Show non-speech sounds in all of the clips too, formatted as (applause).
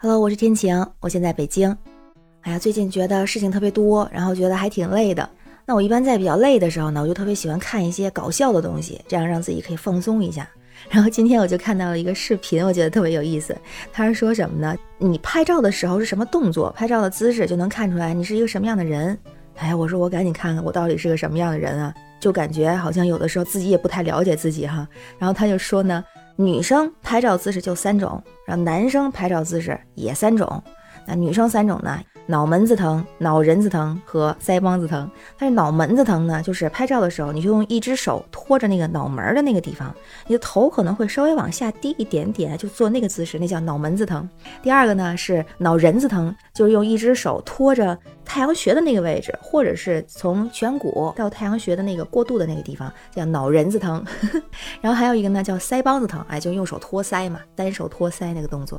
Hello，我是天晴，我现在北京。哎呀，最近觉得事情特别多，然后觉得还挺累的。那我一般在比较累的时候呢，我就特别喜欢看一些搞笑的东西，这样让自己可以放松一下。(laughs) 然后今天我就看到了一个视频，我觉得特别有意思。他是说什么呢？你拍照的时候是什么动作？拍照的姿势就能看出来你是一个什么样的人。哎，我说我赶紧看看我到底是个什么样的人啊！就感觉好像有的时候自己也不太了解自己哈。然后他就说呢，女生拍照姿势就三种，然后男生拍照姿势也三种。那女生三种呢？脑门子疼、脑仁子疼和腮帮子疼。但是脑门子疼呢，就是拍照的时候，你就用一只手托着那个脑门儿的那个地方，你的头可能会稍微往下低一点点，就做那个姿势，那叫脑门子疼。第二个呢是脑仁子疼，就是用一只手托着太阳穴的那个位置，或者是从颧骨到太阳穴的那个过渡的那个地方，叫脑仁子疼。(laughs) 然后还有一个呢叫腮帮子疼，哎，就用手托腮嘛，单手托腮那个动作。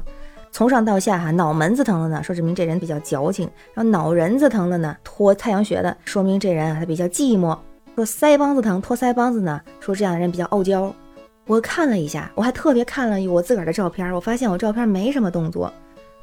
从上到下哈，脑门子疼了呢，说证明这人比较矫情；然后脑仁子疼了呢，托太阳穴的，说明这人啊他比较寂寞；说腮帮子疼，托腮帮子呢，说这样的人比较傲娇。我看了一下，我还特别看了我自个儿的照片，我发现我照片没什么动作。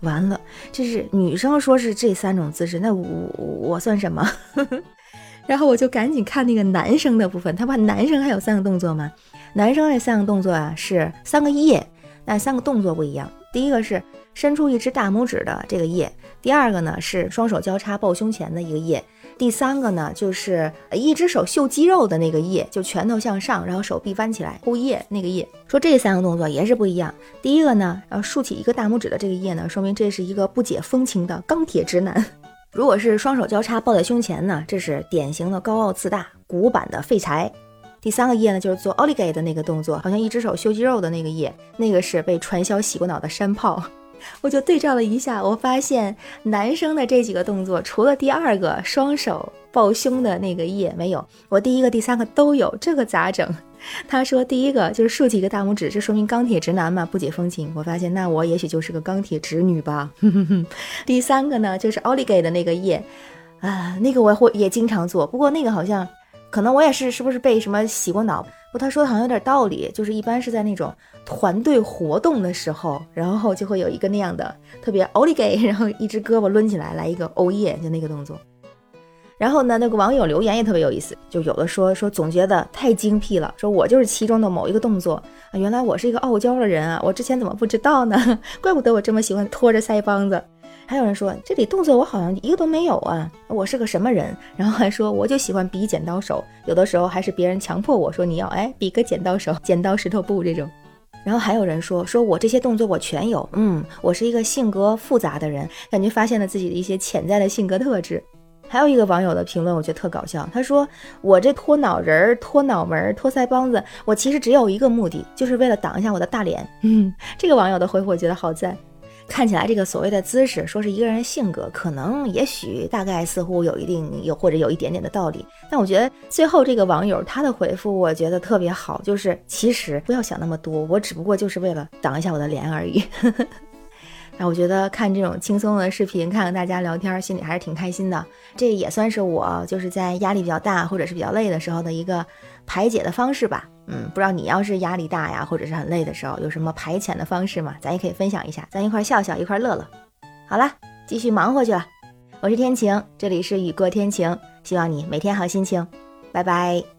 完了，这是女生说是这三种姿势，那我我算什么？(laughs) 然后我就赶紧看那个男生的部分，他把男生还有三个动作吗？男生那三个动作啊是三个叶，但三个动作不一样。第一个是伸出一只大拇指的这个叶，第二个呢是双手交叉抱胸前的一个叶，第三个呢就是一只手秀肌肉的那个叶，就拳头向上，然后手臂弯起来呼叶那个叶。说这三个动作也是不一样。第一个呢，要竖起一个大拇指的这个叶呢，说明这是一个不解风情的钢铁直男。如果是双手交叉抱在胸前呢，这是典型的高傲自大、古板的废柴。第三个叶呢，就是做 o l i g a 的那个动作，好像一只手秀肌肉的那个叶，那个是被传销洗过脑的山炮。我就对照了一下，我发现男生的这几个动作，除了第二个双手抱胸的那个叶没有，我第一个、第三个都有，这个咋整？(laughs) 他说第一个就是竖起一个大拇指，这说明钢铁直男嘛，不解风情。我发现那我也许就是个钢铁直女吧。(laughs) 第三个呢，就是 o l i g a 的那个叶，啊，那个我会也经常做，不过那个好像。可能我也是，是不是被什么洗过脑？不，他说的好像有点道理，就是一般是在那种团队活动的时候，然后就会有一个那样的特别奥利给 (laughs) 然后一只胳膊抡起来，来一个欧耶，就那个动作。然后呢，那个网友留言也特别有意思，就有的说说总结的太精辟了，说我就是其中的某一个动作啊，原来我是一个傲娇的人啊，我之前怎么不知道呢？(laughs) 怪不得我这么喜欢拖着腮帮子。还有人说这里动作我好像一个都没有啊，我是个什么人？然后还说我就喜欢比剪刀手，有的时候还是别人强迫我说你要哎比个剪刀手，剪刀石头布这种。然后还有人说说我这些动作我全有，嗯，我是一个性格复杂的人，感觉发现了自己的一些潜在的性格特质。还有一个网友的评论我觉得特搞笑，他说我这托脑仁儿、托脑门、托腮帮子，我其实只有一个目的，就是为了挡一下我的大脸。嗯，这个网友的回复我觉得好赞。看起来这个所谓的姿势，说是一个人性格，可能也许大概似乎有一定有或者有一点点的道理。但我觉得最后这个网友他的回复，我觉得特别好，就是其实不要想那么多，我只不过就是为了挡一下我的脸而已。(laughs) 那我觉得看这种轻松的视频，看看大家聊天，心里还是挺开心的。这也算是我就是在压力比较大或者是比较累的时候的一个排解的方式吧。嗯，不知道你要是压力大呀，或者是很累的时候，有什么排遣的方式吗？咱也可以分享一下，咱一块笑笑，一块乐乐。好了，继续忙活去了。我是天晴，这里是雨过天晴，希望你每天好心情。拜拜。